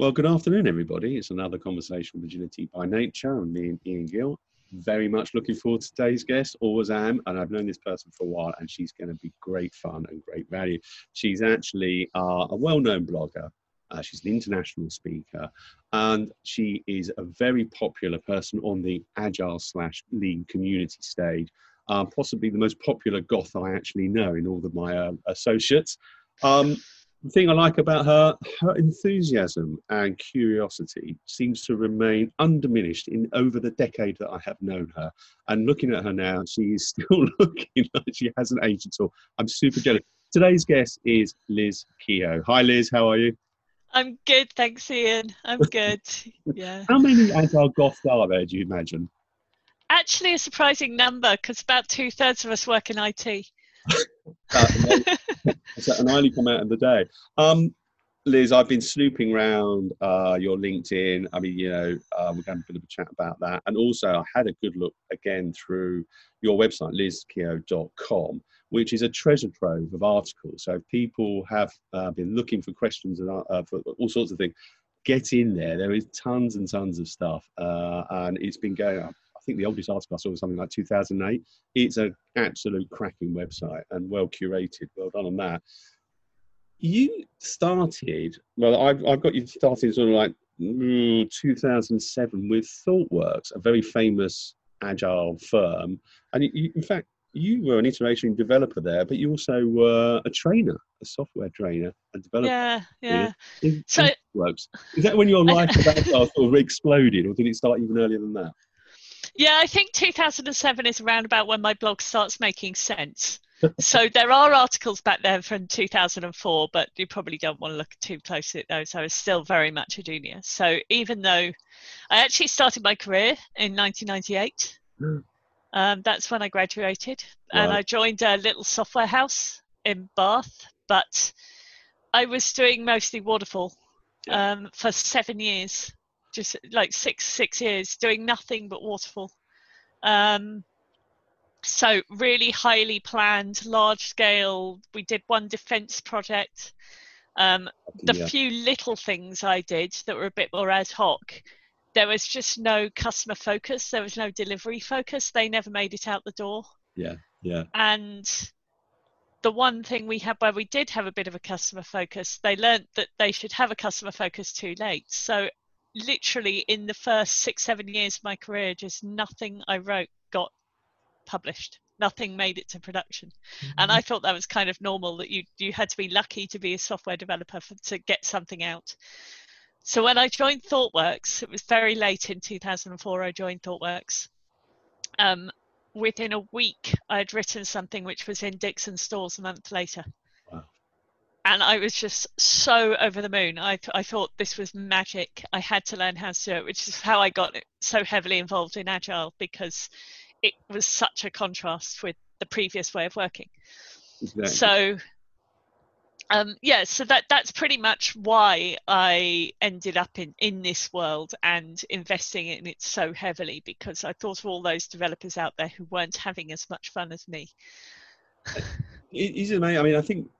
Well, good afternoon, everybody. It's another conversation with Agility by Nature. I'm me and Ian Gill. Very much looking forward to today's guest, always am, and I've known this person for a while, and she's going to be great fun and great value. She's actually uh, a well known blogger, uh, she's an international speaker, and she is a very popular person on the agile slash lean community stage. Uh, possibly the most popular goth I actually know in all of my uh, associates. Um, the thing I like about her, her enthusiasm and curiosity seems to remain undiminished in over the decade that I have known her. And looking at her now, she is still looking like she hasn't aged at all. I'm super jealous. Today's guest is Liz Keogh. Hi, Liz. How are you? I'm good, thanks, Ian. I'm good. Yeah. How many agile goths are there? Do you imagine? Actually, a surprising number because about two thirds of us work in IT. And I only come out in the day. Um, Liz, I've been snooping around uh, your LinkedIn. I mean, you know, uh, we're going to have a bit of a chat about that. And also, I had a good look again through your website, lizkeogh.com, which is a treasure trove of articles. So people have uh, been looking for questions and uh, for all sorts of things, get in there. There is tons and tons of stuff, uh, and it's been going. up. Think the oldest article I saw was something like 2008. It's an absolute cracking website and well curated. Well done on that. You started, well, I've, I've got you started sort of like mm, 2007 with ThoughtWorks, a very famous agile firm. And you, in fact, you were an iteration developer there, but you also were a trainer, a software trainer and developer. Yeah, yeah. In, so works. Is that when your life agile sort of exploded, or did it start even earlier than that? Yeah, I think 2007 is around about when my blog starts making sense. so there are articles back there from 2004, but you probably don't want to look too closely at those. I was still very much a junior. So even though I actually started my career in 1998, um, that's when I graduated, right. and I joined a little software house in Bath. But I was doing mostly waterfall um, for seven years, just like six six years, doing nothing but waterfall. Um, so really highly planned, large scale. We did one defence project. Um, the yeah. few little things I did that were a bit more ad hoc, there was just no customer focus. There was no delivery focus. They never made it out the door. Yeah, yeah. And the one thing we had where we did have a bit of a customer focus, they learned that they should have a customer focus too late. So literally in the first six, seven years of my career, just nothing I wrote got published. Nothing made it to production. Mm-hmm. And I thought that was kind of normal that you you had to be lucky to be a software developer for, to get something out. So when I joined ThoughtWorks, it was very late in 2004 I joined ThoughtWorks. Um, within a week, I had written something which was in Dixon stores a month later and I was just so over the moon. I, th- I thought this was magic. I had to learn how to do it, which is how I got so heavily involved in Agile because it was such a contrast with the previous way of working. Exactly. So, um, yeah, so that that's pretty much why I ended up in, in this world and investing in it so heavily because I thought of all those developers out there who weren't having as much fun as me. It is amazing. I mean, I think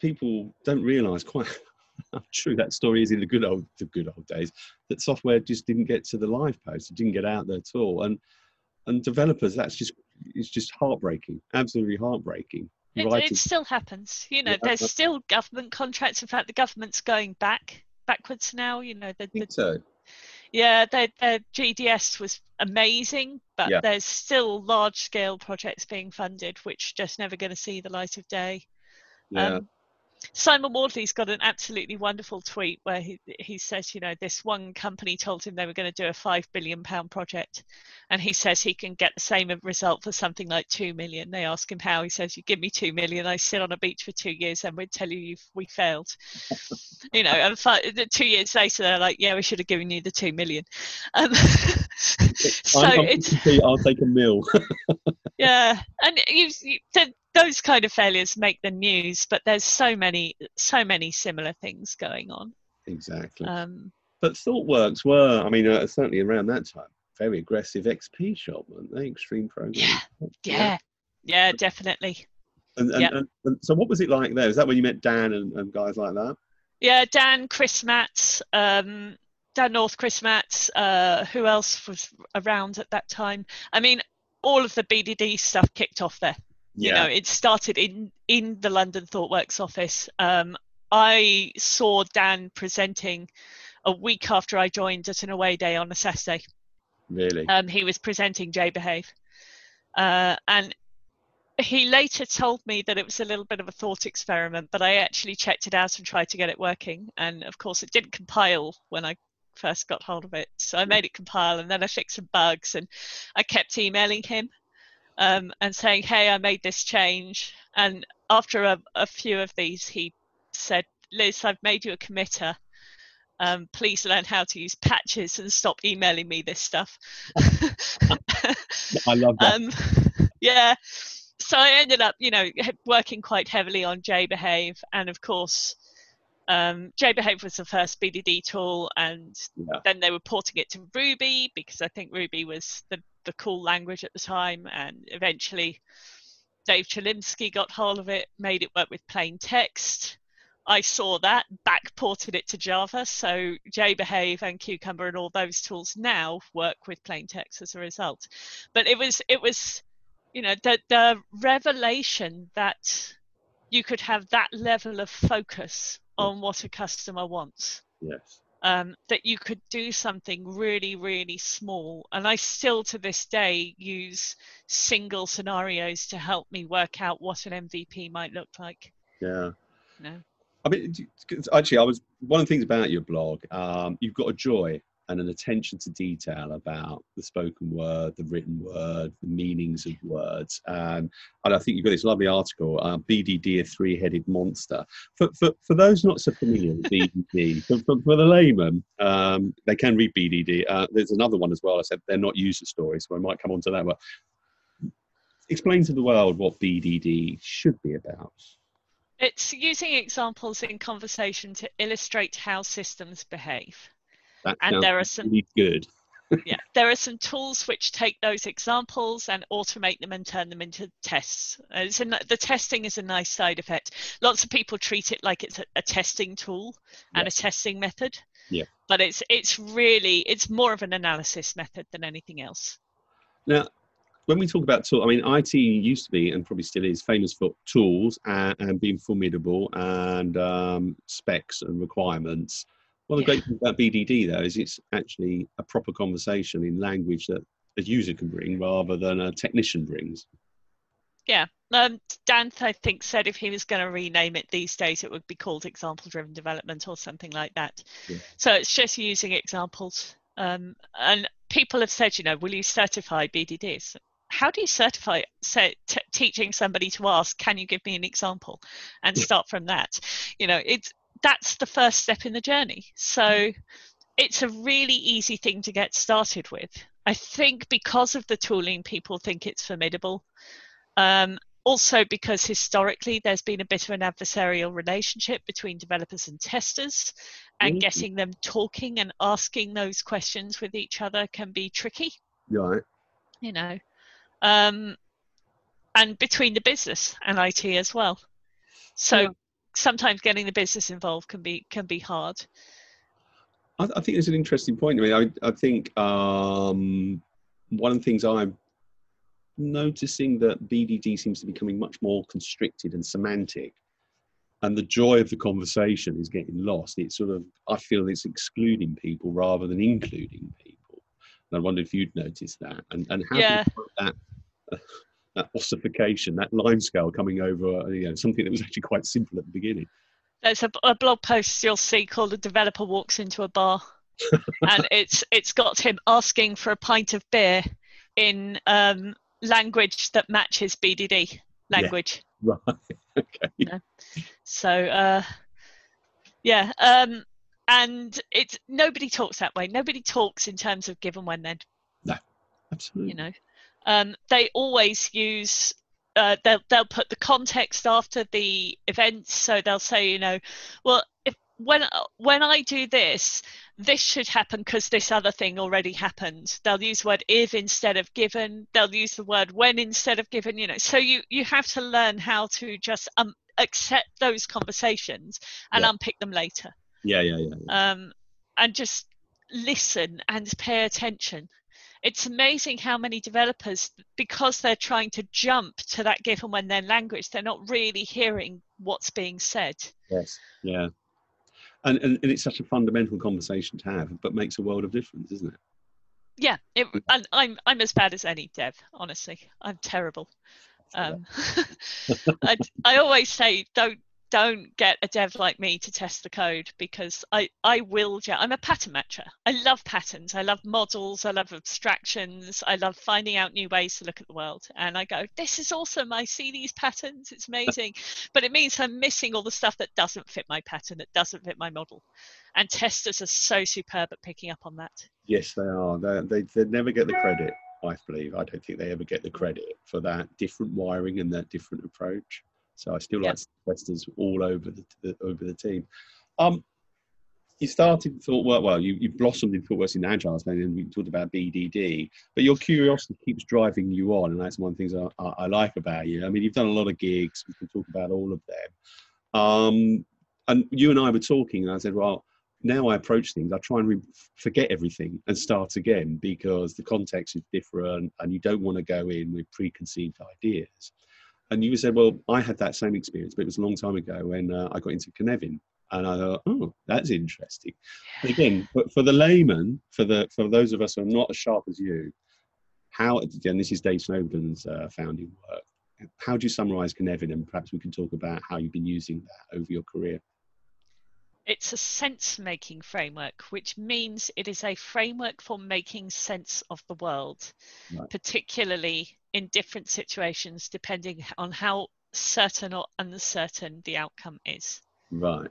people don't realise quite how true that story is in the good old the good old days that software just didn't get to the live post, it didn't get out there at all, and and developers that's just it's just heartbreaking, absolutely heartbreaking. It, it still happens, you know. Yeah, there's still government contracts. In fact, the government's going back backwards now. You know, the, the, so. Yeah, the, the GDS was amazing, but yeah. there's still large scale projects being funded, which just never going to see the light of day. Yeah. Um, Simon Wardley's got an absolutely wonderful tweet where he, he says, you know, this one company told him they were going to do a five billion pound project, and he says he can get the same result for something like two million. They ask him how. He says, "You give me two million, I sit on a beach for two years, and we'd tell you we failed." you know, and five, two years later, they're like, "Yeah, we should have given you the two million. Um, so it's I'll take a mill. yeah, and you, you those kind of failures make the news, but there's so many, so many similar things going on. Exactly. Um, but ThoughtWorks were, I mean, uh, certainly around that time, very aggressive XP shop, weren't they? Extreme program. Yeah, yeah, yeah, definitely. And, and, yep. and, and, so, what was it like there? Is that when you met Dan and, guys like that? Yeah, Dan, Chris Matts, um, Dan North, Chris Matts. Uh, who else was around at that time? I mean, all of the BDD stuff kicked off there. You know, it started in in the London ThoughtWorks office. Um, I saw Dan presenting a week after I joined at an away day on a Saturday. Really? Um, he was presenting JBehave. Uh, and he later told me that it was a little bit of a thought experiment, but I actually checked it out and tried to get it working. And of course, it didn't compile when I first got hold of it. So I made it compile and then I fixed some bugs and I kept emailing him um, and saying, hey, I made this change. And after a, a few of these, he said, Liz, I've made you a committer. Um, please learn how to use patches and stop emailing me this stuff. I love that. Um, yeah. So I ended up, you know, working quite heavily on JBehave, and of course, um, JBehave was the first BDD tool, and Yeah. then they were porting it to Ruby because I think Ruby was the, the cool language at the time, and eventually Dave Chelimsky got hold of it, made it work with plain text. I saw that, backported it to Java, so JBehave and Cucumber and all those tools now work with plain text as a result. But it was it was, you know, the the revelation that you could have that level of focus on what a customer wants Yes. Um, that you could do something really, really small. And I still to this day use single scenarios to help me work out what an MVP might look like. Yeah. No. I mean, actually, I was one of the things about your blog. Um, you've got a joy and an attention to detail about the spoken word, the written word, the meanings of words, and I think you've got this lovely article, uh, "BDD: A Three-Headed Monster." For, for for those not so familiar with BDD, for, for, for the layman, um, they can read BDD. Uh, there's another one as well. I said they're not user stories, so I might come on to that. But explain to the world what BDD should be about. It's using examples in conversation to illustrate how systems behave. That And there are some- really good. yeah, there are some tools which take those examples and automate them and turn them into tests. Uh, It's a, the testing is a nice side effect. Lots of people treat it like it's a, a testing tool and a testing method. Yeah. But it's it's really it's more of an analysis method than anything else. Now, when we talk about tools, I mean, IT used to be and probably still is famous for tools and, and being formidable and um, specs and requirements. One of the great things about BDD, though, is it's actually a proper conversation in language that a user can bring rather than a technician brings. Yeah. Um, Dan, I think, said if he was going to rename it these days, it would be called example driven development or something like that. Yeah. So it's just using examples. Um, and people have said, you know, will you certify BDDs? How do you certify say, t- teaching somebody to ask, can you give me an example, and start from that? You know, it's that's the first step in the journey. So it's a really easy thing to get started with. I think because of the tooling, people think it's formidable. Um, also, because historically there's been a bit of an adversarial relationship between developers and testers, and Mhm. getting them talking and asking those questions with each other can be tricky, Right. you know. Um, and between the business and IT as well. So Yeah. Sometimes getting the business involved can be can be hard. I, I think it's an interesting point. I mean, I, I think um, one of the things I'm noticing that BDD seems to be becoming much more constricted and semantic, and the joy of the conversation is getting lost. It's sort of I feel it's excluding people rather than including people. And I wonder if you'd noticed that, and and how do you put that. Uh, that ossification, that line scale coming over, you know, something that was actually quite simple at the beginning. There's a, a blog post you'll see called "A Developer Walks into a Bar," and it's it's got him asking for a pint of beer in um, language that matches BDD language. Right. Okay. So uh, yeah, um, and it's nobody talks that way. Nobody talks in terms of given when then. No, absolutely. You know, um, they always use. Uh, they'll they'll put the context after the events, so they'll say, you know, well, if when when I do this, this should happen because this other thing already happened. They'll use the word if instead of given. They'll use the word when instead of given. You know, so you you have to learn how to just um, accept those conversations and Yeah. unpick them later Yeah, yeah, yeah. yeah. um, and just listen and pay attention. It's amazing how many developers, because they're trying to jump to that given when then language, they're not really hearing what's being said. Yes. Yeah. And, and and it's such a fundamental conversation to have, but makes a world of difference, isn't it? Yeah, it, and I'm I'm as bad as any dev. Honestly, I'm terrible. Um, I, I always say don't don't get a dev like me to test the code because I I will. ju- I'm a pattern matcher. I love patterns. I love models. I love abstractions. I love finding out new ways to look at the world. And I go, this is awesome. I see these patterns. It's amazing. but it means I'm missing all the stuff that doesn't fit my pattern. That doesn't fit my model. And testers are so superb at picking up on that. Yes, they are. They, they they never get the credit. I believe. I don't think they ever get the credit for that different wiring and that different approach. So I still Yeah. like testers all over the, the over the team. Um, you started thought well, well, you, you blossomed in ThoughtWorks in Agile, and then we talked about BDD, but your curiosity keeps driving you on, and that's one of the things I, I, I like about you. I mean, you've done a lot of gigs. We can talk about all of them. Um, and you and I were talking, and I said, well, now I approach things, I try and re- forget everything and start again because the context is different, and you don't want to go in with preconceived ideas. And you said, well, I had that same experience, but it was a long time ago when uh, I got into Cynefin. And I thought, oh, that's interesting. Again, but for the layman, for the for those of us who are not as sharp as you, how and this is Dave Snowden's uh, founding work. How do you summarise Cynefin, and perhaps we can talk about how you've been using that over your career? It's a sense making framework, which means it is a framework for making sense of the world, Right. particularly in different situations, depending on how certain or uncertain the outcome is Right.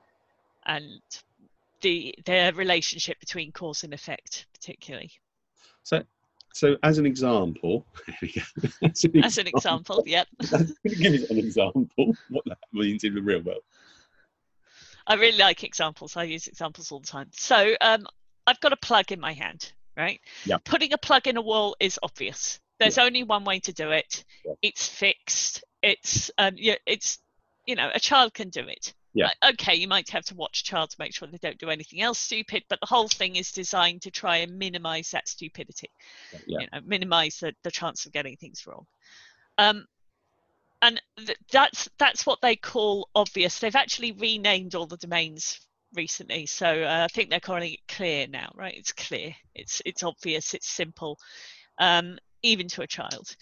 and the their relationship between cause and effect, particularly. So, so as an example, there we go. as an As an example, yep. give us an example what that means in the real world. I really like examples. I use examples all the time. So um, I've got a plug in my hand, right? Yeah. Putting a plug in a wall is obvious. There's only one way to do it. Yeah. It's fixed. It's um, yeah, it's you know, a child can do it. Yeah. Uh, Okay, you might have to watch a child to make sure they don't do anything else stupid, but the whole thing is designed to try and minimize that stupidity Yeah. you know, minimize the, the chance of getting things wrong. Um, and th- that's that's what they call obvious. They've actually renamed all the domains recently, so uh, I think they're calling it clear now, right? It's clear, it's it's obvious, it's simple, um, even to a child.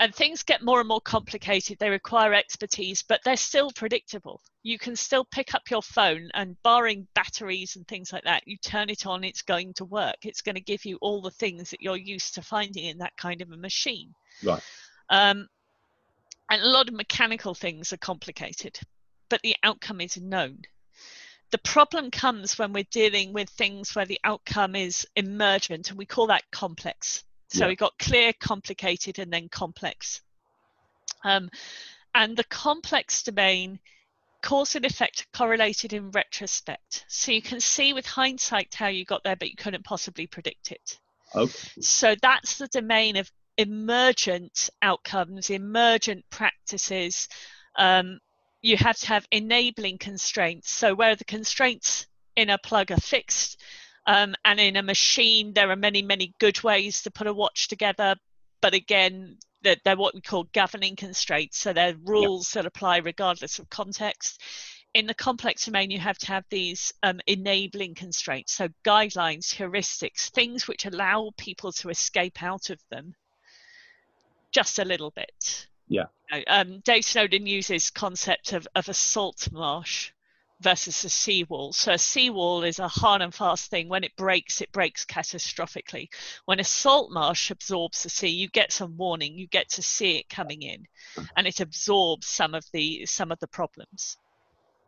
And things get more and more complicated. They require expertise, but they're still predictable. You can still pick up your phone and, barring batteries and things like that, you turn it on, it's going to work. It's going to give you all the things that you're used to finding in that kind of a machine. Right. Um, and a lot of mechanical things are complicated, but the outcome is known. The problem comes when we're dealing with things where the outcome is emergent, and we call that complex. So Yeah. we've got clear, complicated, and then complex. Um, and the complex domain, cause and effect correlated in retrospect. So you can see with hindsight how you got there, but you couldn't possibly predict it. Okay. So that's the domain of emergent outcomes, emergent practices. Um, you have to have enabling constraints. So where the constraints in a plug are fixed, um, and in a machine, there are many, many good ways to put a watch together. But again, they're, they're what we call governing constraints. So they're rules that apply regardless of context. In the complex domain, you have to have these um, enabling constraints. So guidelines, heuristics, things which allow people to escape out of them just a little bit. Yeah. Um, Dave Snowden uses concept of, of a salt marsh versus a seawall. So a seawall is a hard and fast thing. When it breaks, it breaks catastrophically. When a salt marsh absorbs the sea, you get some warning. You get to see it coming in, and it absorbs some of the some of the problems.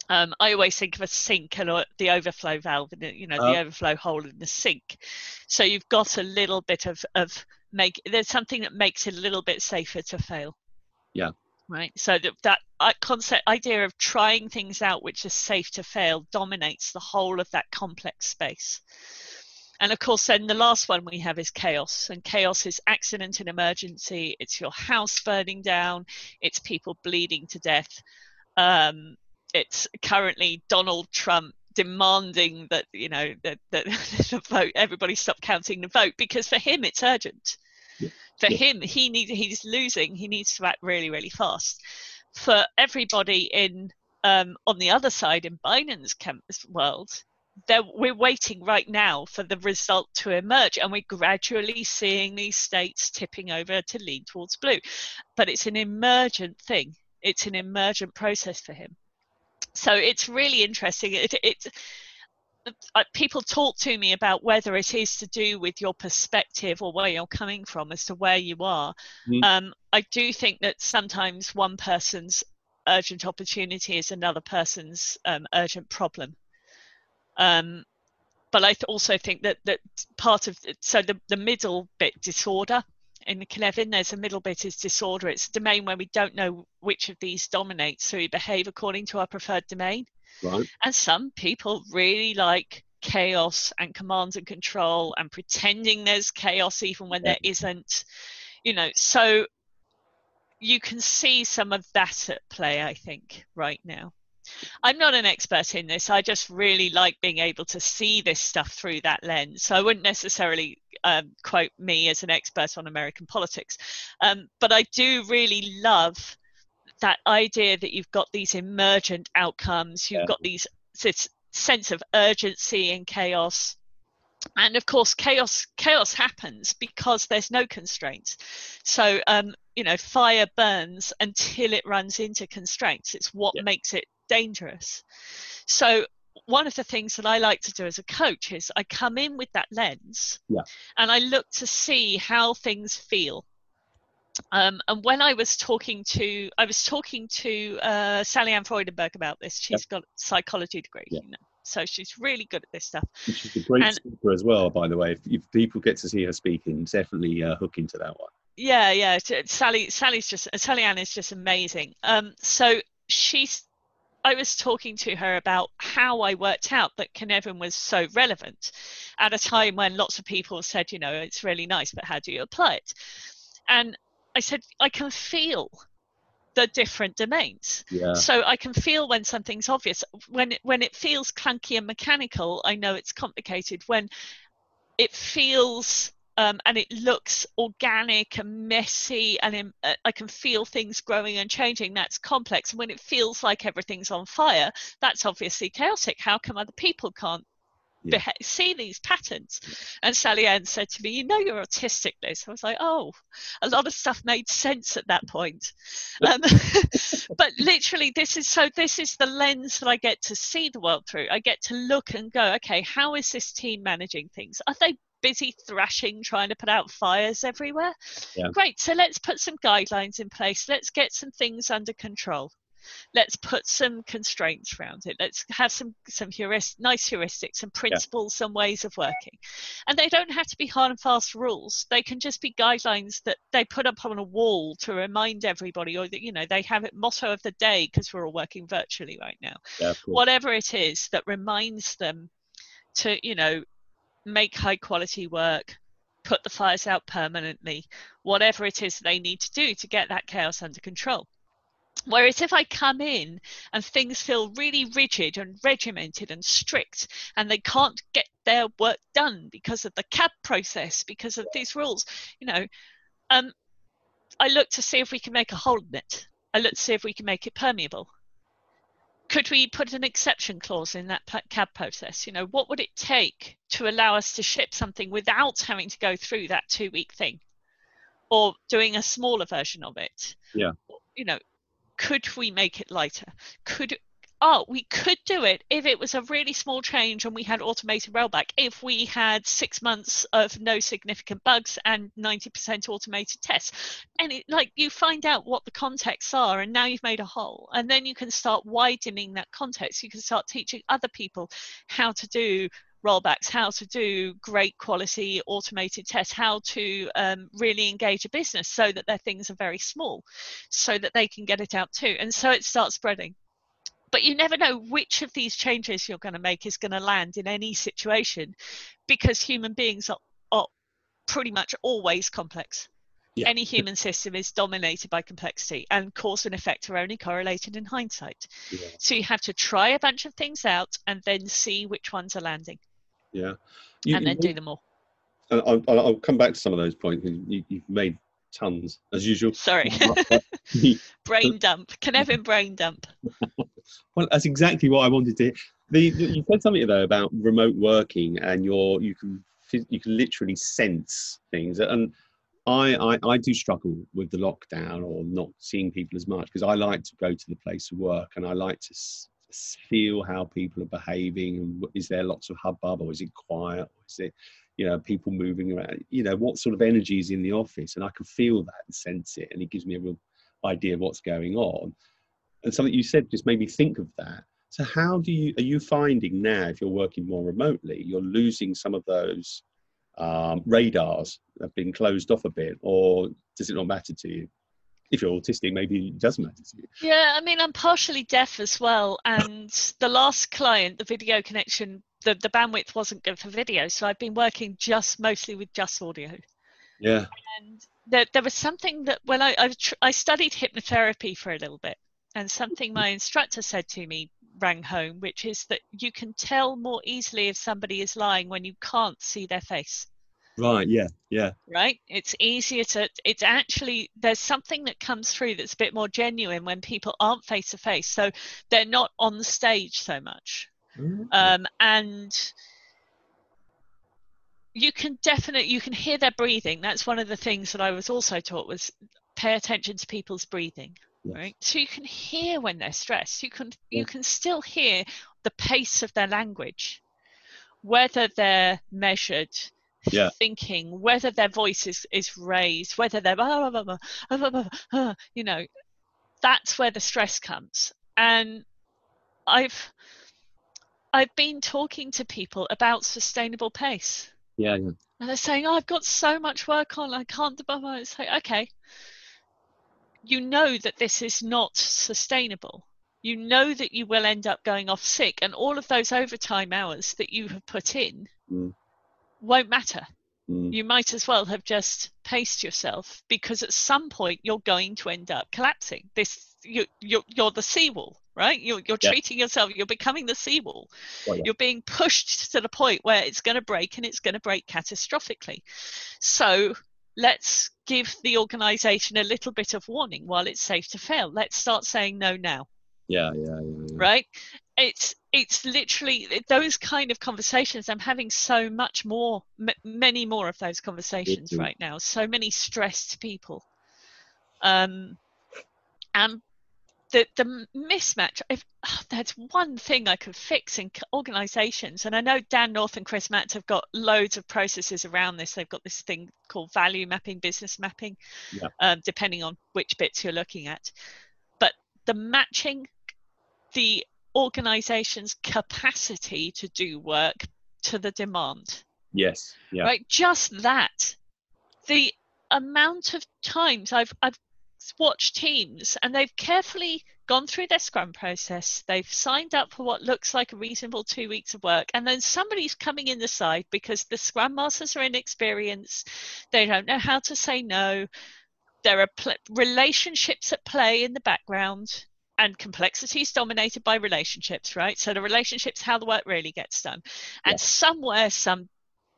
Um, I always think of a sink and uh, the overflow valve, and you know Oh. the overflow hole in the sink. So you've got a little bit of of make. There's something that makes it a little bit safer to fail. Yeah. Right. So that that concept idea of trying things out which are safe to fail dominates the whole of that complex space. And of course, then the last one we have is chaos. And chaos is accident and emergency. It's your house burning down. It's people bleeding to death. Um, it's currently Donald Trump demanding that you know that, that the vote everybody stop counting the vote because for him it's urgent. For yeah. him, he needs he's losing. He needs to act really really fast. For everybody in um, on the other side in Biden's world, we're waiting right now for the result to emerge, and we're gradually seeing these states tipping over to lean towards blue. But it's an emergent thing. It's an emergent process for him. So it's really interesting. It, it, people talk to me about whether it is to do with your perspective or where you're coming from as to where you are. Mm. Um, I do think that sometimes one person's urgent opportunity is another person's um, urgent problem. Um, but I also think that that part of so the the middle bit disorder in the Cynefin, there's a middle bit is disorder. It's a domain where we don't know which of these dominates, so we behave according to our preferred domain. Right. And some people really like chaos and command and control and pretending there's chaos even when yeah. there isn't. You know, so you can see some of that at play, I think, right now. I'm not an expert in this. I just really like being able to see this stuff through that lens. So I wouldn't necessarily um, quote me as an expert on American politics, um, but I do really love that idea that you've got these emergent outcomes. You've yeah. got these this sense of urgency and chaos and of course chaos chaos happens because there's no constraints so um, you know fire burns until it runs into constraints it's what yeah. makes it dangerous. So one of the things that I like to do as a coach is I come in with that lens yeah. and I look to see how things feel. Um, and when I was talking to, I was talking to uh, Sallyann Freudenberg about this. She's got a psychology degree, yeah. you know, so she's really good at this stuff. She's a great and, speaker as well, by the way. If, if, people get to see her speaking, definitely uh, hook into that one. Yeah, yeah. Sally, Sally's just Sallyann is just amazing. Um, so she's I was talking to her about how I worked out that Cynefin was so relevant at a time when lots of people said, you know, it's really nice, but how do you apply it? And I said, I can feel the different domains. Yeah. So I can feel when something's obvious. When it, when it feels clunky and mechanical, I know it's complicated. When it feels um, and it looks organic and messy and uh, i can feel things growing and changing that's complex and when it feels like everything's on fire that's obviously chaotic how come other people can't yeah. see these patterns and sally ann said to me you know you're autistic liz i was like oh a lot of stuff made sense at that point um, but literally this is so this is the lens that i get to see the world through i get to look and go okay how is this team managing things are they busy thrashing, trying to put out fires everywhere. Yeah. Great. So let's put some guidelines in place. Let's get some things under control. Let's put some constraints around it. Let's have some some heurist, nice heuristics, some principles, yeah. some ways of working. And they don't have to be hard and fast rules. They can just be guidelines that they put up on a wall to remind everybody, or that you know they have it motto of the day because we're all working virtually right now. Yeah, Whatever it is that reminds them to you know make high quality work, put the fires out permanently, whatever it is they need to do to get that chaos under control. Whereas if I come in and things feel really rigid and regimented and strict, and they can't get their work done because of the CAB process, because of these rules, you know, um, I look to see if we can make a hole in it. I look to see if we can make it permeable could we put an exception clause in that CAB process? You know, what would it take to allow us to ship something without having to go through that two week thing or doing a smaller version of it? Yeah. You know, could we make it lighter? Could oh, we could do it if it was a really small change and we had automated rollback, if we had six months of no significant bugs and 90% automated tests. And it, like you find out what the contexts are, and now you've made a hole. And then you can start widening that context. You can start teaching other people how to do rollbacks, how to do great quality automated tests, how to um, really engage a business so that their things are very small, so that they can get it out too. And so it starts spreading but you never know which of these changes you're going to make is going to land in any situation because human beings are, are pretty much always complex Yeah. Any human system is dominated by complexity, and cause and effect are only correlated in hindsight. Yeah. So you have to try a bunch of things out and then see which ones are landing, Yeah. You- and then you- do them all. and I'll, I'll come back to some of those points. You, you've made tons as usual. Sorry, brain dump. Cynefin brain dump. Well, that's exactly what I wanted to. Hear. The, you said something though about remote working, and your you can you can literally sense things, and I I, I do struggle with the lockdown or not seeing people as much because I like to go to the place of work and I like to feel how people are behaving is there lots of hubbub or is it quiet or is it you know people moving around you know what sort of energy is in the office and I can feel that and sense it and it gives me a real idea of what's going on and something you said just made me think of that. So how do you are you finding now if you're working more remotely, you're losing some of those um, radars have been closed off a bit, or does it not matter to you? If you're autistic, maybe it does matter to you. Yeah, I mean, I'm partially deaf as well, and the last client, the video connection, the, the bandwidth wasn't good for video, so I've been working just mostly with just audio. Yeah, And there, there was something that when I I, tr- I studied hypnotherapy for a little bit, and something my instructor said to me rang home, which is that you can tell more easily if somebody is lying when you can't see their face. Right. Yeah, yeah, right? It's easier to it's actually there's something that comes through that's a bit more genuine when people aren't face to face so they're not on the stage so much. Um, and you can definitely you can hear their breathing. That's one of the things that i was also taught was pay attention to people's breathing Yes. right? So you can hear when they're stressed. You can you can still hear the pace of their language whether they're measured yeah. thinking, whether their voice is, is raised, whether they're, blah, blah, blah, you know, that's where the stress comes. And I've, I've been talking to people about sustainable pace. Yeah. yeah. And they're saying, oh, I've got so much work on, I can't, blah, blah. It's like, okay, you know that this is not sustainable you know that you will end up going off sick and all of those overtime hours that you have put in mm won't matter. Mm. You might as well have just paced yourself because at some point you're going to end up collapsing. This you, you're, you're the seawall, right? You're, you're Yeah. treating yourself, you're becoming the seawall Got ya. you're being pushed to the point where it's going to break and it's going to break catastrophically. So let's give the organization a little bit of warning while it's safe to fail. Let's start saying no now, yeah, yeah, yeah, yeah. right? It's it's literally those kind of conversations. I'm having so much more, m- many more of those conversations Mhm. right now. So many stressed people, um, and the the mismatch. If oh, there's one thing I could fix in organisations, and I know Dan North and Chris Matts have got loads of processes around this. They've got this thing called value mapping, business mapping, Yeah. um, depending on which bits you're looking at. But the matching the organisation's capacity to do work to the demand. Yes, yeah, right just that. The amount of times i've i've watched teams and they've carefully gone through their scrum process they've signed up for what looks like a reasonable two weeks of work and then somebody's coming in the side because the scrum masters are inexperienced they don't know how to say no there are pl- relationships at play in the background and complexity is dominated by relationships right so the relationships how the work really gets done and Yeah. somewhere some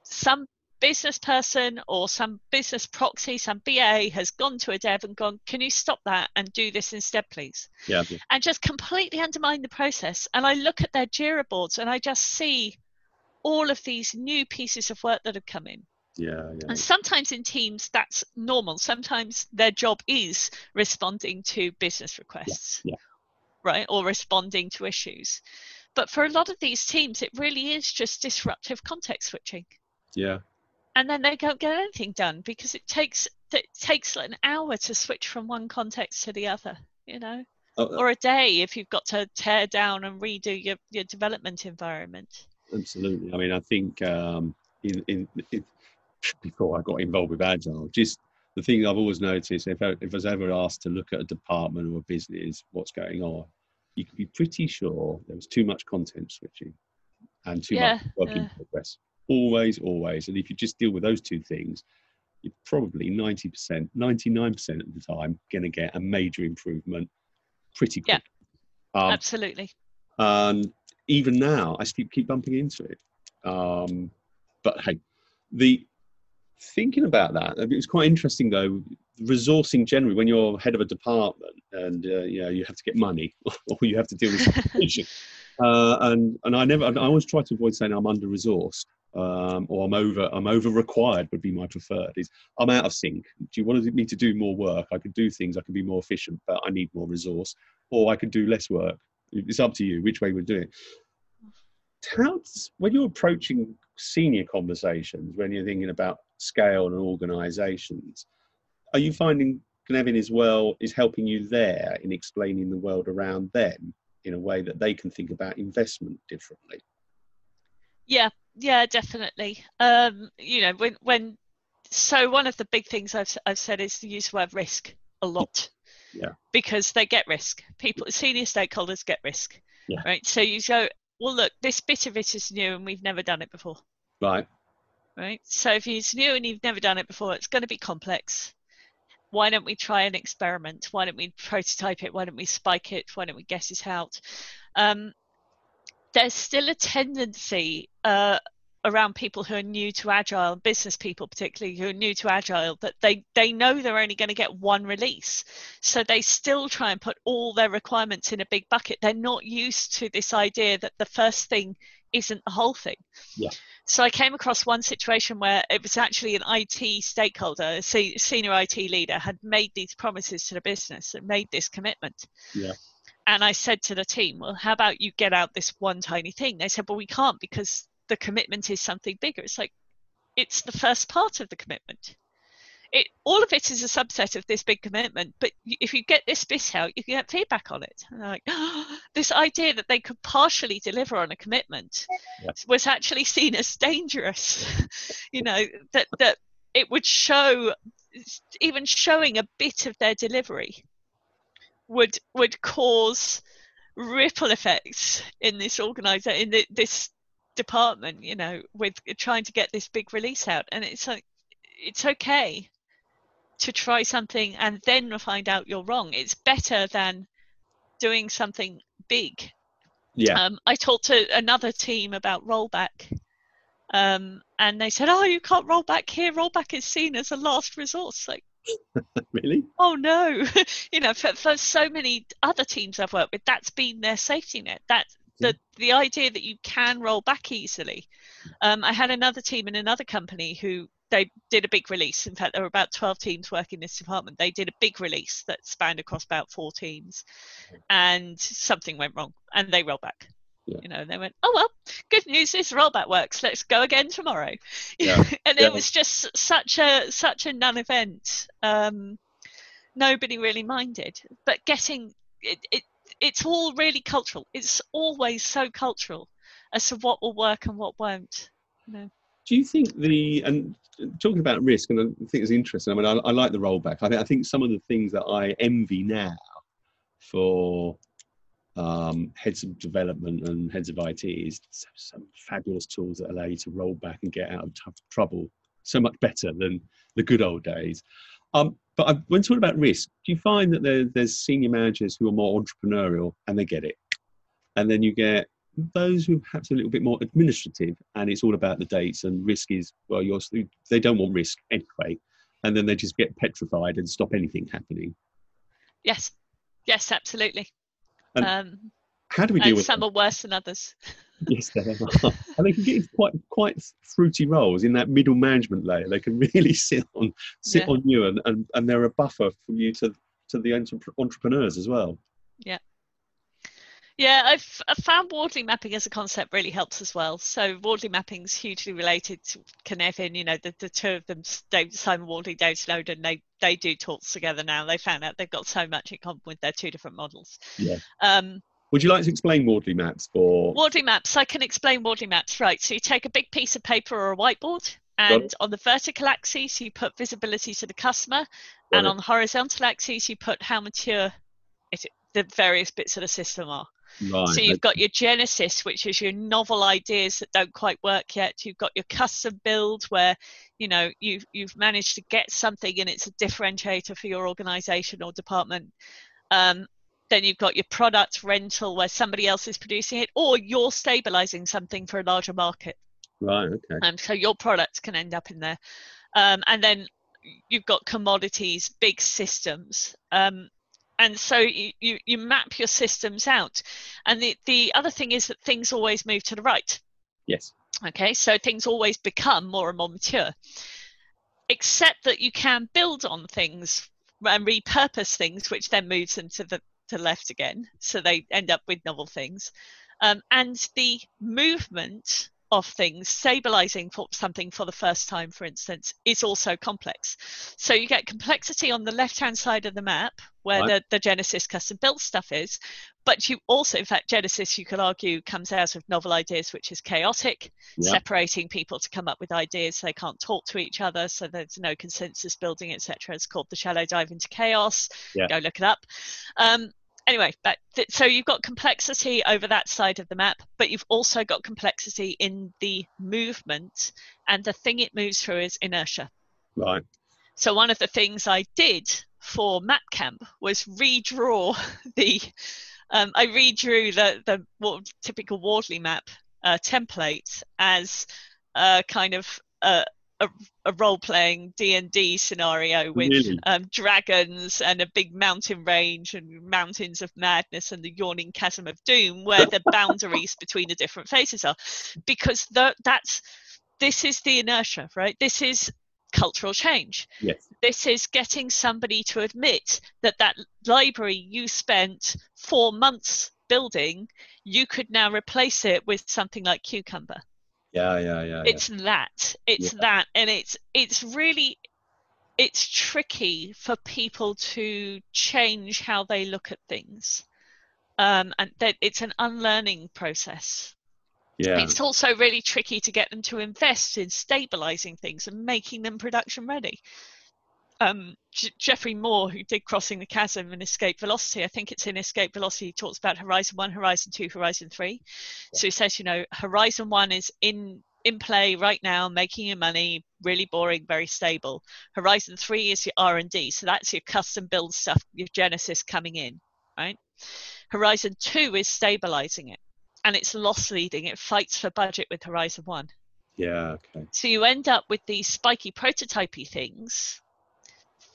some business person or some business proxy, some BA has gone to a dev and gone, can you stop that and do this instead, please? yeah, yeah. And just completely undermine the process. And I look at their Jira boards and I just see all of these new pieces of work that have come in. yeah, yeah. And sometimes in teams, that's normal. Sometimes their job is responding to business requests, yeah. Right? Or responding to issues. But for a lot of these teams, it really is just disruptive context switching yeah. and then they don't get anything done because it takes it takes like an hour to switch from one context to the other you know Oh, or a day if you've got to tear down and redo your, your development environment Absolutely. I mean, I think um, in, in, in before I got involved with Agile, just the thing I've always noticed if I, if I was ever asked to look at a department or a business, what's going on, you could be pretty sure there was too much context switching and too Yeah, much work in progress. Always, always. And if you just deal with those two things, you're probably 90%, 99% of the time going to get a major improvement pretty quick. Yeah, um, absolutely. And even now, I still keep bumping into it. Um, but hey, the thinking about that, it was quite interesting though. Resourcing generally, when you're head of a department and uh, you know you have to get money or you have to deal with situation, uh, and and I never, I always try to avoid saying I'm under resourced um, or I'm over, I'm over required would be my preferred. Is I'm out of sync. Do you want me to do more work? I could do things. I could be more efficient, but I need more resource, or I could do less work. It's up to you which way we're doing. How when you're approaching senior conversations, when you're thinking about scale and organisations, are you finding Cynefin as well is helping you there in explaining the world around them in a way that they can think about investment differently? Yeah, yeah, definitely. Um, you know, when when so one of the big things I've I've said is to use the word risk a lot. Yeah. Because they get risk. People, senior stakeholders get risk. Yeah. Right. So you go, well, look, this bit of it is new and we've never done it before. Right. Right. So if it's new and you've never done it before, it's going to be complex. Why don't we try an experiment? Why don't we prototype it? Why don't we spike it? Why don't we guess it out? Um, there's still a tendency uh, around people who are new to agile business people particularly who are new to agile that they they know they're only going to get one release. So they still try and put all their requirements in a big bucket. They're not used to this idea that the first thing isn't the whole thing. Yeah. So i came across one situation where it was actually an it stakeholder a senior it leader had made these promises to the business and made this commitment. Yeah. And I said to the team, well, how about you get out this one tiny thing? They said, well, we can't because the commitment is something bigger. It's like, it's the first part of the commitment. It, all of it is a subset of this big commitment, but if you get this bit out, you can get feedback on it. And like, oh, this idea that they could partially deliver on a commitment was actually seen as dangerous. you know, that, that it would show, even showing a bit of their delivery would would cause ripple effects in this organizer in the, this department you know with trying to get this big release out and it's like it's okay to try something and then find out you're wrong it's better than doing something big yeah um, i talked to another team about rollback um, and they said oh you can't roll back here rollback is seen as a last resource like really? Oh no! you know, for, for so many other teams I've worked with, that's been their safety net. That the the idea that you can roll back easily. Um, I had another team in another company who they did a big release. In fact, there were about 12 teams working in this department. They did a big release that spanned across about four teams, and something went wrong, and they rolled back. Yeah. You know, they went, oh well, good news is rollback works. Let's go again tomorrow. Yeah. and yeah. it was just such a such a non-event. Um, nobody really minded, but getting it, it it's all really cultural. It's always so cultural as to what will work and what won't. You know. Do you think the and talking about risk, and I think it's interesting. I mean, I, I like the rollback. I think I think some of the things that I envy now for um, heads of development and heads of IT is some fabulous tools that allow you to roll back and get out of tough trouble so much better than the good old days. Um, but I, when talking about risk, do you find that there, there's senior managers who are more entrepreneurial and they get it, and then you get those who perhaps a little bit more administrative and it's all about the dates and risk is well, you're, they don't want risk anyway, and then they just get petrified and stop anything happening. Yes, yes, absolutely. Um, how do we deal with some them? are worse than others? yes, they are. and they can get quite quite fruity roles in that middle management layer. They can really sit on sit yeah. on you, and, and and they're a buffer from you to to the entrepreneurs as well. Yeah. Yeah, I've, I've, found Wardley mapping as a concept really helps as well. So Wardley mapping is hugely related to Cynefin. You know, the, the two of them, Dave, Simon Wardley, Dave Snowden, they they do talks together now. They found out they've got so much in common with their two different models. Yeah. Um, Would you like to explain Wardley maps for? Wardley maps. I can explain Wardley maps. Right. So you take a big piece of paper or a whiteboard, and on the vertical axis you put visibility to the customer, Got and it. on the horizontal axis you put how mature it, the various bits of the system are. Right. So you've got your genesis, which is your novel ideas that don't quite work yet. You've got your custom build, where you know you've you've managed to get something and it's a differentiator for your organization or department. Um, then you've got your product rental, where somebody else is producing it, or you're stabilizing something for a larger market. Right. Okay. Um, so your products can end up in there. Um, and then you've got commodities, big systems. Um, and so you, you, you map your systems out. And the, the other thing is that things always move to the right. Yes. Okay, so things always become more and more mature. Except that you can build on things and repurpose things, which then moves them to the to left again. So they end up with novel things. Um, and the movement of things, stabilizing for something for the first time, for instance, is also complex. So you get complexity on the left hand side of the map where Right. the, the Genesis custom built stuff is, but you also, in fact, Genesis, you could argue, comes out of novel ideas, which is chaotic, Yeah. separating people to come up with ideas. They can't talk to each other, so there's no consensus building, etc. It's called the shallow dive into chaos. Yeah. Go look it up. Um, anyway, but th- so you've got complexity over that side of the map, but you've also got complexity in the movement, and the thing it moves through is inertia. Right. So one of the things I did for Map Camp was redraw the. Um, I redrew the the wa- typical Wardley map uh, template as a kind of a, a, a role-playing D and D scenario with Really? um, dragons and a big mountain range and mountains of madness and the yawning chasm of doom, where the boundaries between the different phases are, because the, that's this is the inertia, right? This is cultural change Yes. this is getting somebody to admit that that library you spent four months building you could now replace it with something like cucumber Yeah. Yeah. Yeah. it's that it's Yeah. that and it's it's really it's tricky for people to change how they look at things um, and that it's an unlearning process yeah. it's also really tricky to get them to invest in stabilizing things and making them production ready. Um, J- Geoffrey Moore, who did Crossing the Chasm and Escape Velocity, I think it's in Escape Velocity, he talks about Horizon 1, Horizon 2, Horizon 3. So he says, you know, Horizon 1 is in in play right now, making your money, really boring, very stable. Horizon 3 is your R&D, so that's your custom build stuff, your Genesis coming in, right? Horizon 2 is stabilizing it and it's loss leading. It fights for budget with Horizon 1. yeah. Okay. So you end up with these spiky prototypey things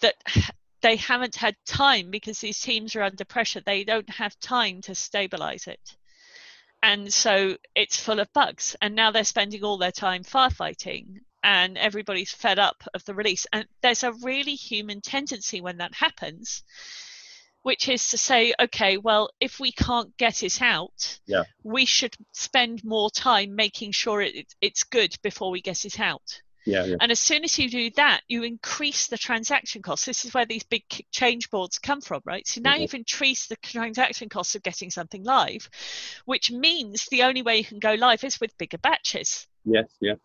that they haven't had time because these teams are under pressure. They don't have time to stabilize it. And so it's full of bugs. And now they're spending all their time firefighting and everybody's fed up of the release. And there's a really human tendency when that happens, which is to say, okay, well, if we can't get it out, Yeah. we should spend more time making sure it, it- it's good before we get it out. Yeah. Yeah. And as soon as you do that, you increase the transaction costs. This is where these big change boards come from, right? So now Mhm. you've increased the transaction costs of getting something live, which means the only way you can go live is with bigger batches. Yes. Yeah.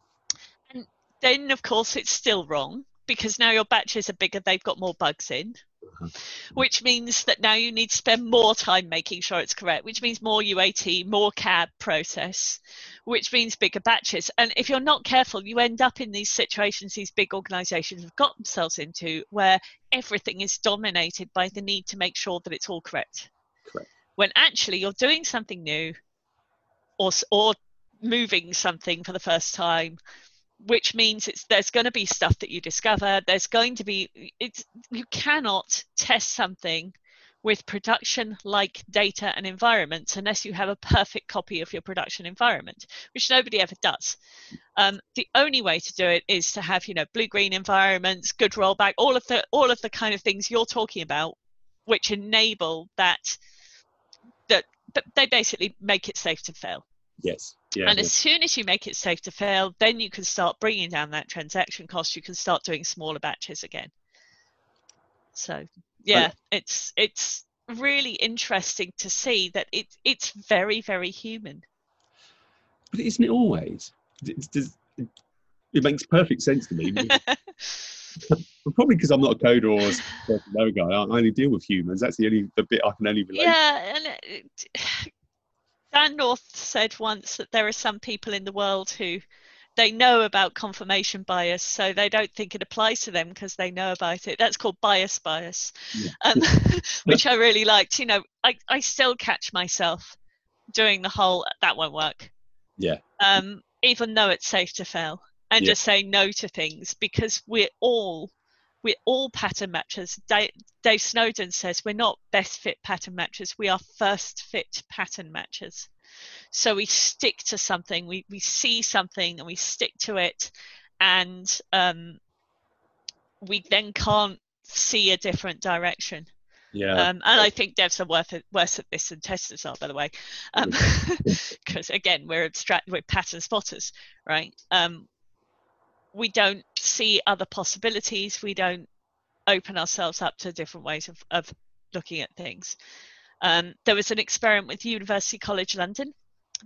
And then, of course, it's still wrong because now your batches are bigger, they've got more bugs in. Which means that now you need to spend more time making sure it's correct, which means more UAT, more CAB process, which means bigger batches. And if you're not careful, you end up in these situations these big organizations have got themselves into where everything is dominated by the need to make sure that it's all correct. Correct. When actually you're doing something new or, or moving something for the first time which means it's there's going to be stuff that you discover. There's going to be it's you cannot test something with production like data and environments unless you have a perfect copy of your production environment which nobody ever does. Um, the only way to do it is to have you know blue green environments good rollback all of the all of the kind of things you're talking about which enable that that they basically make it safe to fail Yes. Yeah. and as soon as you make it safe to fail, then you can start bringing down that transaction cost. You can start doing smaller batches again. So yeah, it's it's really interesting to see that it it's very very human. But isn't it always? It, does- it makes perfect sense to me. probably because I'm not a coder or a personnel guy. I only deal with humans. That's the only the bit I can only relate. yeah, and Dan North said once that there are some people in the world who they know about confirmation bias, so they don't think it applies to them because they know about it. That's called bias bias, yeah. um, which I really liked. You know, I, I still catch myself doing the whole that won't work. Yeah. Um, even though it's safe to fail, and yeah. just say no to things because we're all we're all pattern matchers. Dave, Dave Snowden says we're not best fit pattern matchers, we are first fit pattern matchers. So we stick to something, we, we see something and we stick to it, and um, we then can't see a different direction. Yeah. Um, and I think devs are worth it, worse at this than testers are, by the way, because um, again, we're abstract, we're pattern spotters, right? Um, we don't see other possibilities. We don't open ourselves up to different ways of, of looking at things. Um, there was an experiment with University College London.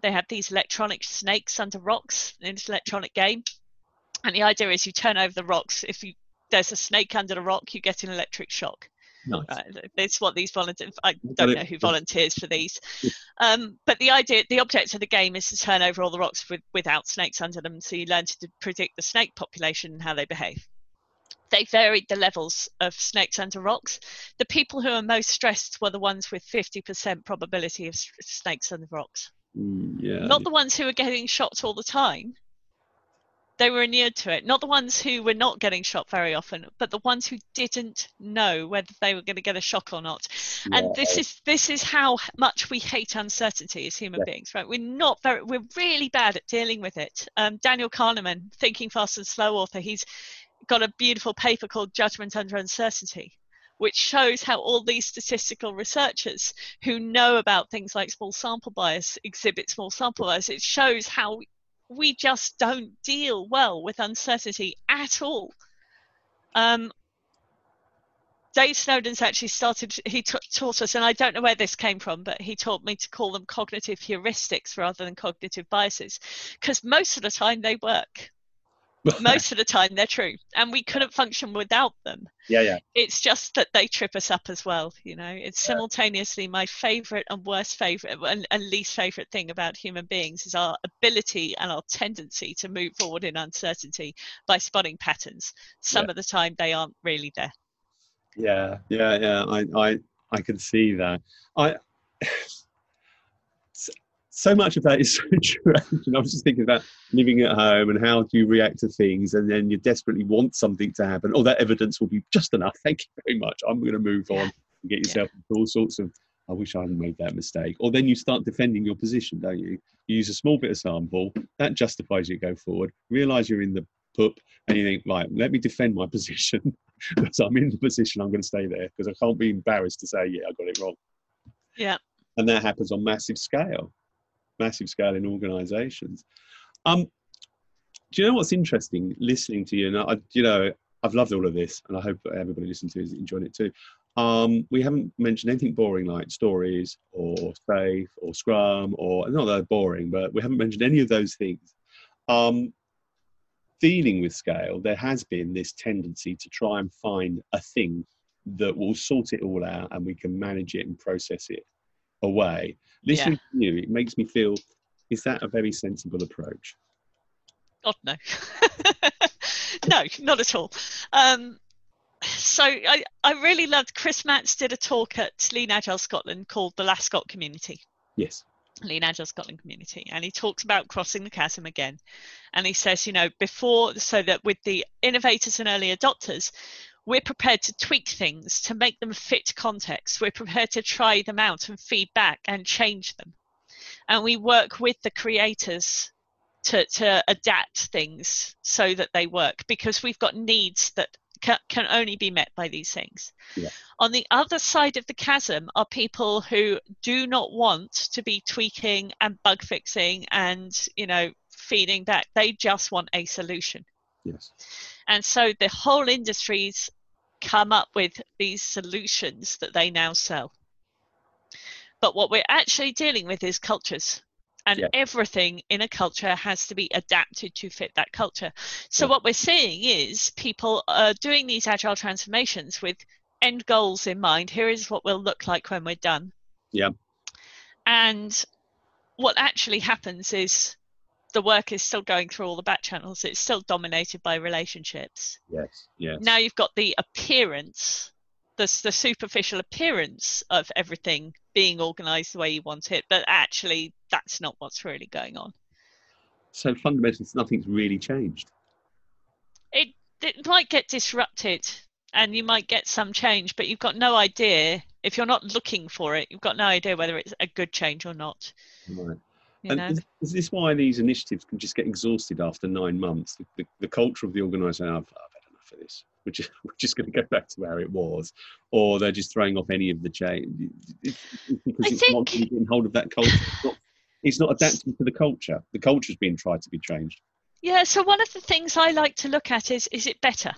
They had these electronic snakes under rocks in this electronic game. And the idea is you turn over the rocks. If you, there's a snake under the rock, you get an electric shock. Nice. Uh, it's what these volunteers. I don't know who volunteers for these, um, but the idea, the object of the game is to turn over all the rocks with, without snakes under them, so you learn to predict the snake population and how they behave. They varied the levels of snakes under rocks. The people who are most stressed were the ones with 50% probability of snakes under rocks. Mm, yeah. Not the ones who are getting shot all the time, they were inured to it. Not the ones who were not getting shot very often, but the ones who didn't know whether they were going to get a shock or not. Yeah. And this is this is how much we hate uncertainty as human yeah. beings, right? We're not very we're really bad at dealing with it. Um, Daniel Kahneman, Thinking Fast and Slow author, he's got a beautiful paper called Judgment Under Uncertainty which shows how all these statistical researchers who know about things like small sample bias exhibit small sample bias. It shows how we just don't deal well with uncertainty at all. Um, Dave Snowden's actually started, he t- taught us, and I don't know where this came from, but he taught me to call them cognitive heuristics rather than cognitive biases, because most of the time they work. most of the time they're true. And we couldn't function without them. Yeah yeah. It's just that they trip us up as well you know. It's yeah. simultaneously my favorite and worst favorite and, and, least favorite thing about human beings is our ability and our tendency to move forward in uncertainty by spotting patterns. Some yeah. of the time they aren't really there. Yeah yeah yeah. I i i can see that. I so much of that is so true. I was just thinking about living at home and how do you react to things, and then you desperately want something to happen. Oh, that evidence will be just enough. Thank you very much. I'm going to move on and get yourself yeah. into all sorts of. I wish I hadn't made that mistake. Or then you start defending your position, don't you? You use a small bit of sample that justifies you to go forward. Realize you're in the pup, and you think, right, let me defend my position because I'm in the position. I'm going to stay there because I can't be embarrassed to say, yeah, I got it wrong. Yeah. And that happens on massive scale massive scale in organizations. Um, do you know what's interesting listening to you? And I, you know, I've loved all of this, and I hope everybody listening to is enjoying it too. Um, we haven't mentioned anything boring like stories or SAFe or scrum or not that boring, but we haven't mentioned any of those things. Um, dealing with scale, there has been this tendency to try and find a thing that will sort it all out and we can manage it and process it away. Listening yeah. to you, it makes me feel, is that a very sensible approach? God, no. no, not at all. Um, so I, I really loved Chris Matts did a talk at Lean Agile Scotland called the Lascott Community. Yes. Lean Agile Scotland community, and he talks about crossing the chasm again. And he says, you know, before, so that with the innovators and early adopters, we're prepared to tweak things to make them fit context. We're prepared to try them out and feedback and change them. And we work with the creators to, to adapt things so that they work because we've got needs that can, can only be met by these things. Yeah. On the other side of the chasm are people who do not want to be tweaking and bug fixing and, you know, feeding back. They just want a solution. Yes. And so the whole industry's come up with these solutions that they now sell. But what we're actually dealing with is cultures. And yeah. everything in a culture has to be adapted to fit that culture. So, yeah. what we're seeing is people are doing these agile transformations with end goals in mind. Here is what we'll look like when we're done. Yeah. And what actually happens is the work is still going through all the back channels. It's still dominated by relationships. Yes. Yes. Now you've got the appearance, the the superficial appearance of everything being organised the way you want it, but actually that's not what's really going on. So fundamentally, nothing's really changed. It it might get disrupted, and you might get some change, but you've got no idea if you're not looking for it. You've got no idea whether it's a good change or not. Right. You And know? is, is this why these initiatives can just get exhausted after nine months? The, the, the culture of the organisation, I've, I've had enough of this. We're just, we're just going to go back to where it was, or they're just throwing off any of the change. Because I it's not think- really getting hold of that culture. It's not, it's not adapting to the culture. The culture's being tried to be changed. Yeah, so one of the things I like to look at is is it better?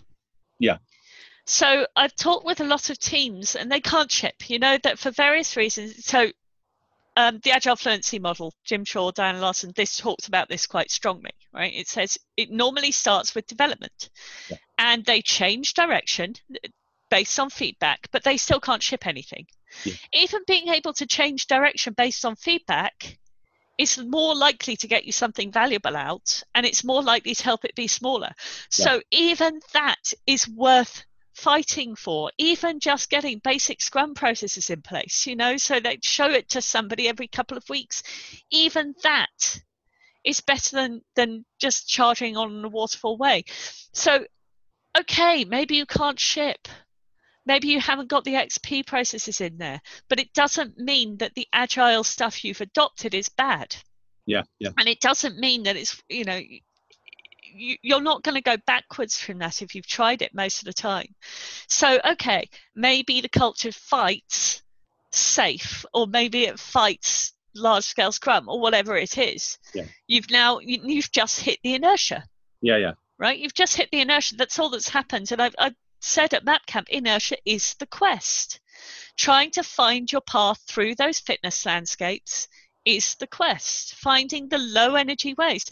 Yeah. So I've talked with a lot of teams and they can't ship, you know, that for various reasons. So um, the agile fluency model, Jim Shore, Diana Larsen, this talks about this quite strongly, right? It says it normally starts with development Yeah. and they change direction based on feedback, but they still can't ship anything. Yeah. Even being able to change direction based on feedback is more likely to get you something valuable out and it's more likely to help it be smaller. So even that is worth fighting for, even just getting basic scrum processes in place, you know, so they show it to somebody every couple of weeks. Even that is better than than just charging on a waterfall way. So okay, maybe you can't ship. Maybe you haven't got the XP processes in there, but it doesn't mean that the agile stuff you've adopted is bad Yeah, yeah, and it doesn't mean that it's you know you're not going to go backwards from that if you've tried it most of the time so okay maybe the culture fights SAFe or maybe it fights large scale scrum or whatever it is Yeah. you've now you, you've just hit the inertia yeah, yeah. right? You've just hit the inertia. That's all that's happened. And I've, I've said at MapCamp, inertia is the quest. Trying to find your path through those fitness landscapes is the quest. Finding the low energy ways.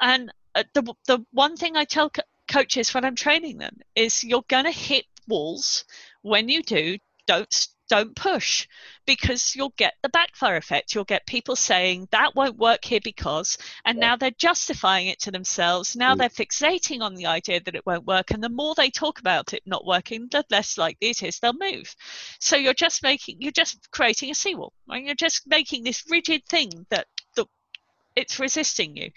And the, the one thing I tell co- coaches when I'm training them is you're going to hit walls. When you do, don't don't push because you'll get the backfire effect. You'll get people saying that won't work here because, and Yeah. now they're justifying it to themselves. Now Mm. they're fixating on the idea that it won't work, and the more they talk about it not working, the less likely it is they'll move. So you're just making, you're just creating a seawall, right? You're just making this rigid thing that the, it's resisting you.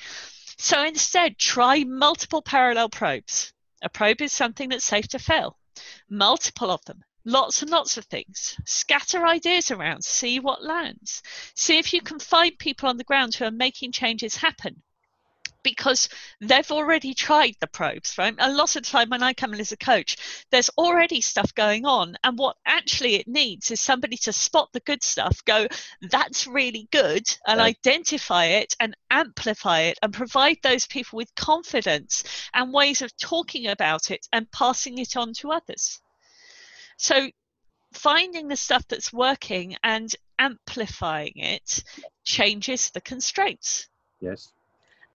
So instead, try multiple parallel probes. A probe is something that's safe to fail. Multiple of them. Lots and lots of things. Scatter ideas around. See what lands. See if you can find people on the ground who are making changes happen. Because they've already tried the probes, right? A lot of the time when I come in as a coach, there's already stuff going on. And what actually it needs is somebody to spot the good stuff, go, that's really good, and Right. identify it and amplify it and provide those people with confidence and ways of talking about it and passing it on to others. So finding the stuff that's working and amplifying it changes the constraints. Yes.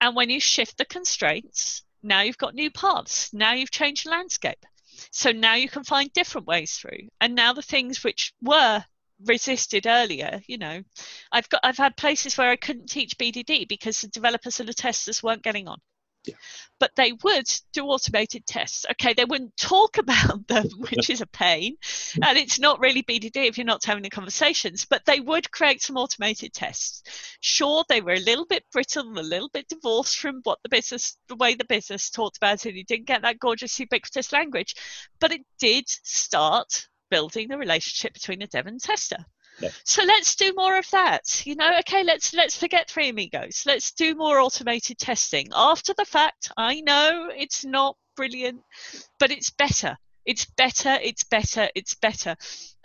And when you shift the constraints, now you've got new paths. Now you've changed the landscape. So now you can find different ways through. And now the things which were resisted earlier, you know, I've got I've had places where I couldn't teach BDD because the developers and the testers weren't getting on. Yeah. But they would do automated tests. Okay, they wouldn't talk about them, which is a pain. And it's not really BDD if you're not having the conversations, but they would create some automated tests. Sure, they were a little bit brittle, a little bit divorced from what the business, the way the business talked about it. You didn't get that gorgeous ubiquitous language, but it did start building the relationship between the dev and tester. So let's do more of that. You know, okay, let's let's forget three amigos. Let's do more automated testing. After the fact, I know it's not brilliant, but it's better. It's better, it's better, it's better.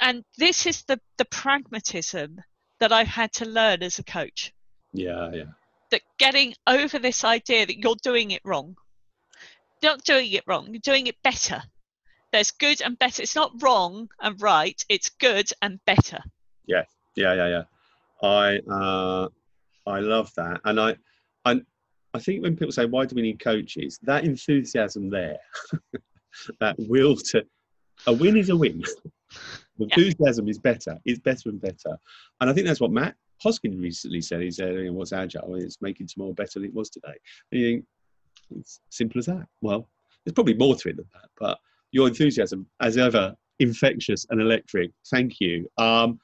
And this is the the pragmatism that I've had to learn as a coach. Yeah, yeah. That getting over this idea that you're doing it wrong. You're not doing it wrong, you're doing it better. There's good and better. It's not wrong and right, it's good and better. Yeah, yeah, yeah. yeah. I uh, I love that, and I, I, I think when people say why do we need coaches, that enthusiasm there, that will to, a win is a win. The Yeah. enthusiasm is better. It's better and better, and I think that's what Matt Hoskin recently said, he said, what's agile? It's making tomorrow better than it was today. And you think, it's simple as that. Well, there's probably more to it than that, but your enthusiasm, as ever, infectious and electric. Thank you. Um,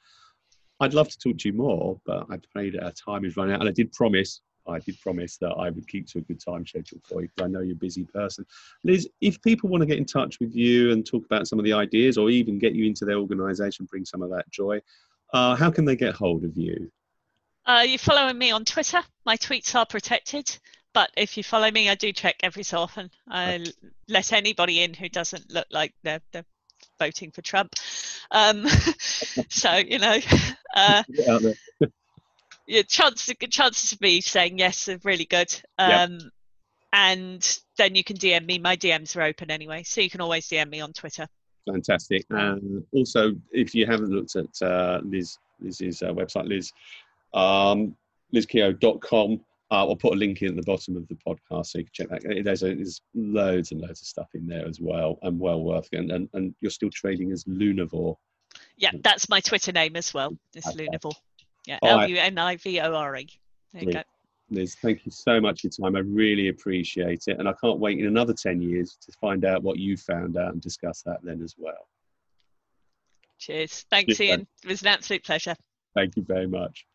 I'd love to talk to you more, but I'm afraid our time is running out. And I did promise, I did promise that I would keep to a good time schedule for you because I know you're a busy person. Liz, if people want to get in touch with you and talk about some of the ideas or even get you into their organisation, bring some of that joy, uh, how can they get hold of you? Uh, you're following me on Twitter. My tweets are protected, but if you follow me, I do check every so often. I let anybody in who doesn't look like they're, they're voting for Trump. Um, so you know, uh, yeah, chances chances of me saying yes are really good. Um, yep. And then you can DM me. My DMs are open anyway, so you can always DM me on Twitter. Fantastic. And also, if you haven't looked at uh, Liz Liz's uh, website, Liz um, lizkeogh.com. Uh, I'll put a link in at the bottom of the podcast so you can check that. There's, a, there's loads and loads of stuff in there as well, and well worth it. And, and, and you're still trading as Lunivore. Yeah, that's my Twitter name as well. It's okay. Lunivore. Yeah, L U N I V O R E. There you go. Liz, thank you so much for your time. I really appreciate it. And I can't wait in another 10 years to find out what you found out and discuss that then as well. Cheers. Thanks, Cheers, Ian. It was an absolute pleasure. Thank you very much.